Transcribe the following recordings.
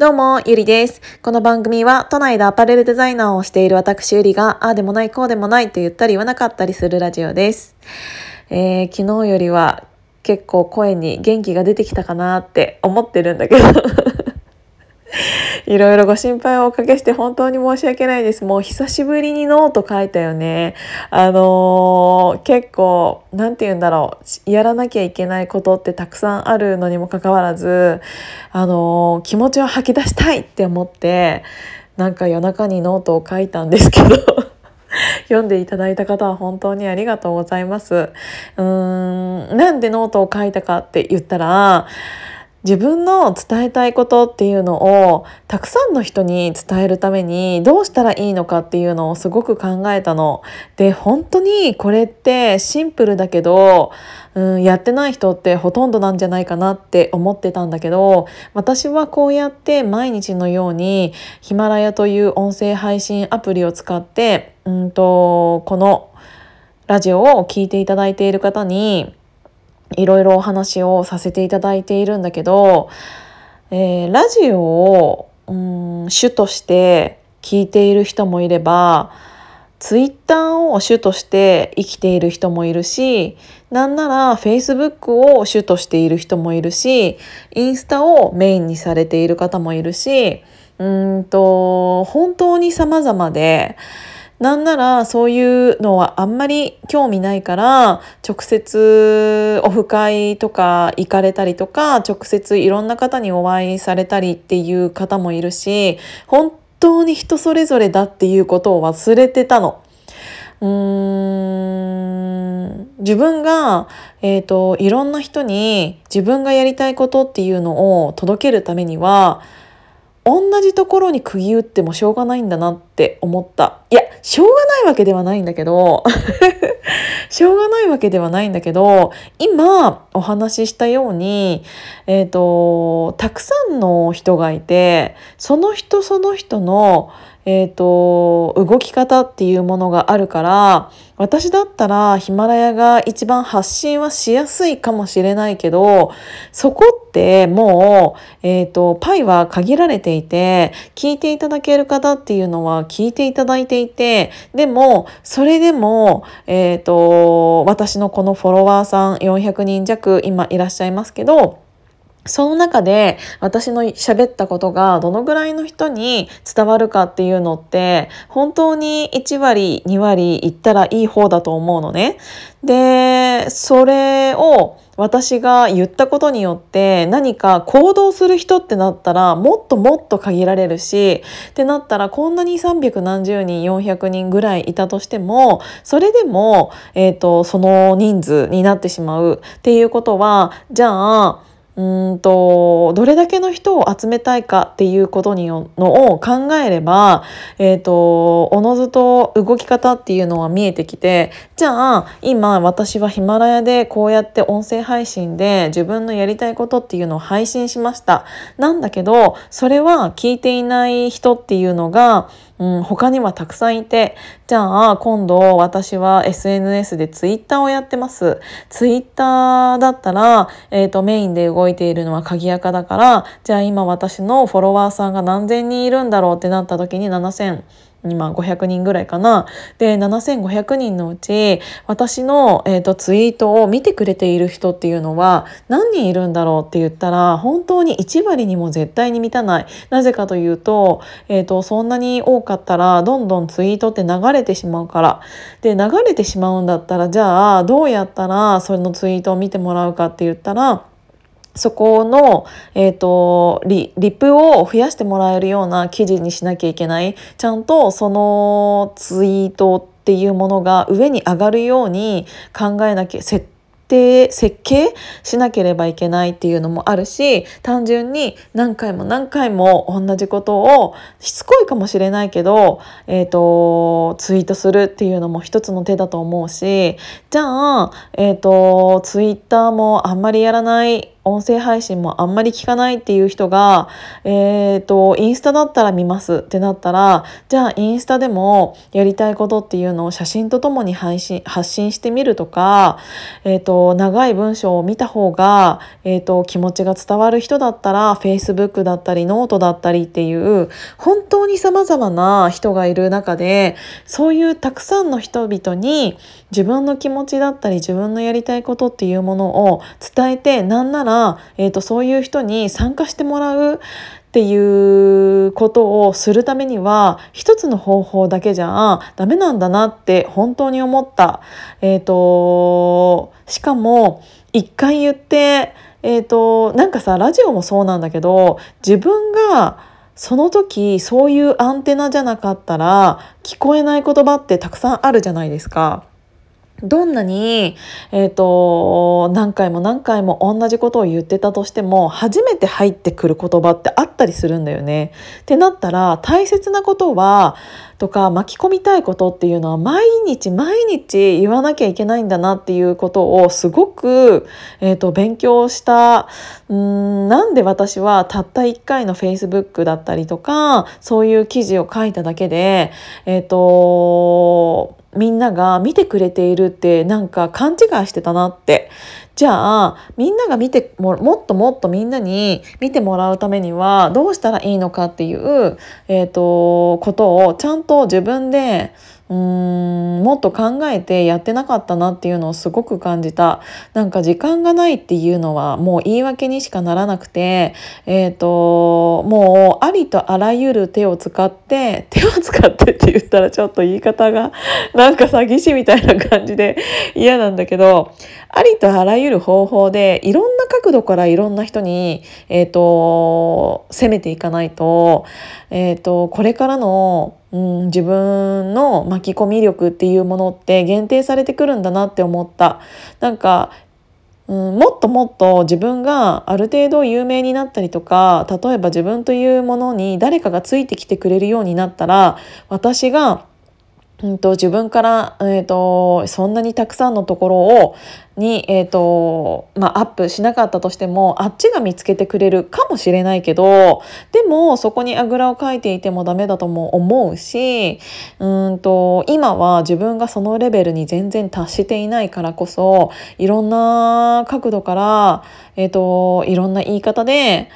どうも、ゆりです。この番組は都内でアパレルデザイナーをしている私ゆりが、ああでもないこうでもないと言ったり言わなかったりするラジオです。えー、昨日よりは結構声に元気が出てきたかなって思ってるんだけどいろいろご心配をおかけして本当に申し訳ないです。もう久しぶりにノート書いたよね。あのー、結構、なんて言うんだろう。やらなきゃいけないことってたくさんあるのにもかかわらず、あのー、気持ちを吐き出したいって思って、なんか夜中にノートを書いたんですけど 読んでいただいた方は本当にありがとうございます。うーん、なんでノートを書いたかって言ったら、自分の伝えたいことっていうのをたくさんの人に伝えるためにどうしたらいいのかっていうのをすごく考えたの。で本当にこれってシンプルだけど、うん、やってない人ってほとんどなんじゃないかなって思ってたんだけど私はこうやって毎日のようにヒマラヤという音声配信アプリを使って、うんとこのラジオを聴いていただいている方にいろいろお話をさせていただいているんだけど、えー、ラジオを、うん、主として聞いている人もいればツイッターを主として生きている人もいるしなんならフェイスブックを主としている人もいるしインスタをメインにされている方もいるしうんと本当に様々でなんならそういうのはあんまり興味ないから直接オフ会とか行かれたりとか直接いろんな方にお会いされたりっていう方もいるし本当に人それぞれだっていうことを忘れてたの。うーん自分が、えーといろんな人に自分がやりたいことっていうのを届けるためには同じところに釘打ってもしょうがないんだなって思った。いや、しょうがないわけではないんだけど、しょうがないわけではないんだけど、今お話ししたように、えっ、ー、と、たくさんの人がいて、その人その人のえーと、動き方っていうものがあるから私だったらヒマラヤが一番発信はしやすいかもしれないけどそこってもう、えーと、パイは限られていて聞いていただける方っていうのは聞いていただいていてでもそれでも、えーと私のこのフォロワーさん400人弱今いらっしゃいますけどその中で私の喋ったことがどのぐらいの人に伝わるかっていうのって本当に1割2割言ったらいい方だと思うのね。でそれを私が言ったことによって何か行動する人ってなったらもっともっと限られるしってなったらこんなに300何十人400人ぐらいいたとしてもそれでも、えーとその人数になってしまうっていうことはじゃあうんとどれだけの人を集めたいかっていうことにのを考えれば、えーと、おのずと動き方っていうのは見えてきてじゃあ今私はヒマラヤでこうやって音声配信で自分のやりたいことっていうのを配信しました。なんだけどそれは聞いていない人っていうのがうん、他にはたくさんいて、じゃあ今度私は SNS でツイッターをやってます。ツイッターだったら、えっ、ー、とメインで動いているのは鍵垢だから、じゃあ今私のフォロワーさんが何千人いるんだろうってなった時に7000。今500人ぐらいかな。で、7500人のうち、私の、えーと、ツイートを見てくれている人っていうのは何人いるんだろうって言ったら、本当に1割にも絶対に満たない。なぜかというと、えーと、そんなに多かったら、どんどんツイートって流れてしまうから。で、流れてしまうんだったら、じゃあ、どうやったらそのツイートを見てもらうかって言ったら、そこの、えーと、リリプを増やしてもらえるような記事にしなきゃいけない。ちゃんとそのツイートっていうものが上に上がるように考えなきゃ設定設計しなければいけないっていうのもあるし単純に何回も何回も同じことをしつこいかもしれないけど、えーと、ツイートするっていうのも一つの手だと思うしじゃあ、えーとツイッターもあんまりやらない音声配信もあんまり聞かないっていう人が、えーと、インスタだったら見ます。ってなったらじゃあインスタでもやりたいことっていうのを写真とともに配信発信してみるとか、えーと、長い文章を見た方が、えーと、気持ちが伝わる人だったら Facebook だったりノートだったりっていう本当にさまざまな人がいる中でそういうたくさんの人々に自分の気持ちだったり自分のやりたいことっていうものを伝えてなんなら、えーと、そういう人に参加してもらうっていうことをするためには一つの方法だけじゃダメなんだなって本当に思った。えーと、しかも一回言って、えーとなんかさラジオもそうなんだけど自分がその時そういうアンテナじゃなかったら聞こえない言葉ってたくさんあるじゃないですか。どんなに、えっ、ー、と、何回も何回も同じことを言ってたとしても、初めて入ってくる言葉ってあったりするんだよね。ってなったら、大切なことは、とか巻き込みたいことっていうのは毎日毎日言わなきゃいけないんだなっていうことをすごく、えーと、勉強したうんなんで私はたった1回の Facebook だったりとかそういう記事を書いただけでえっ、ー、とみんなが見てくれているってなんか勘違いしてたなってじゃあみんなが見てももっともっとみんなに見てもらうためにはどうしたらいいのかっていう、えーと、ことをちゃんと自分でうーんもっと考えてやってなかったなっていうのをすごく感じた。なんか時間がないっていうのはもう言い訳にしかならなくてえっ、ー、ともうありとあらゆる手を使って 手を使ってって言ったらちょっと言い方が なんか詐欺師みたいな感じで 嫌なんだけどありとあらゆる方法でいろんな角度からいろんな人に、えーと、攻めていかないと,、えーと、これからの、うん、自分の巻き込み力っていうものって限定されてくるんだなって思った。なんかうん、もっともっと自分がある程度有名になったりとか例えば自分というものに誰かがついてきてくれるようになったら私がうんと、自分から、えーと、そんなにたくさんのところをに、えーとまあ、アップしなかったとしてもあっちが見つけてくれるかもしれないけどでもそこにあぐらをかいていてもダメだとも思うしうんと今は自分がそのレベルに全然達していないからこそいろんな角度から、えーといろんな言い方で、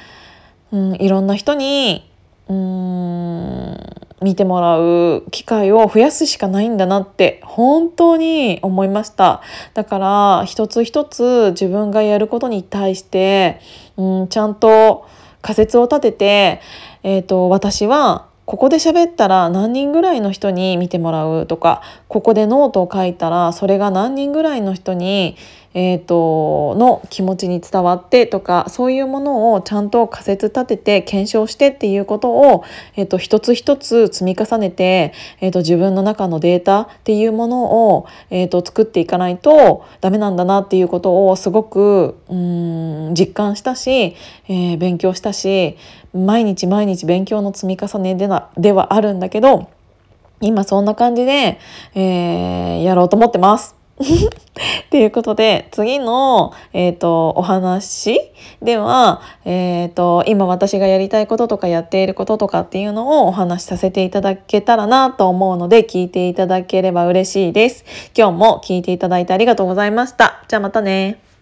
うん、いろんな人にうん見てもらう機会を増やすしかないんだなって本当に思いました。だから一つ一つ自分がやることに対して、うん、ちゃんと仮説を立てて、えーと私はここで喋ったら何人ぐらいの人に見てもらうとかここでノートを書いたらそれが何人ぐらいの人に、えーと、の気持ちに伝わってとかそういうものをちゃんと仮説立てて検証してっていうことを、えーと、一つ一つ積み重ねて、えーと、自分の中のデータっていうものを、えー、と作っていかないとダメなんだなっていうことをすごくうん実感したし、えー、勉強したし毎日毎日勉強の積み重ねでなではあるんだけど今そんな感じで、えー、やろうと思ってます。ということで次の、えーと、お話では、えーと、今私がやりたいこととかやっていることとかっていうのをお話しさせていただけたらなと思うので聞いていただければ嬉しいです。今日も聞いていただいてありがとうございました。じゃあまたね。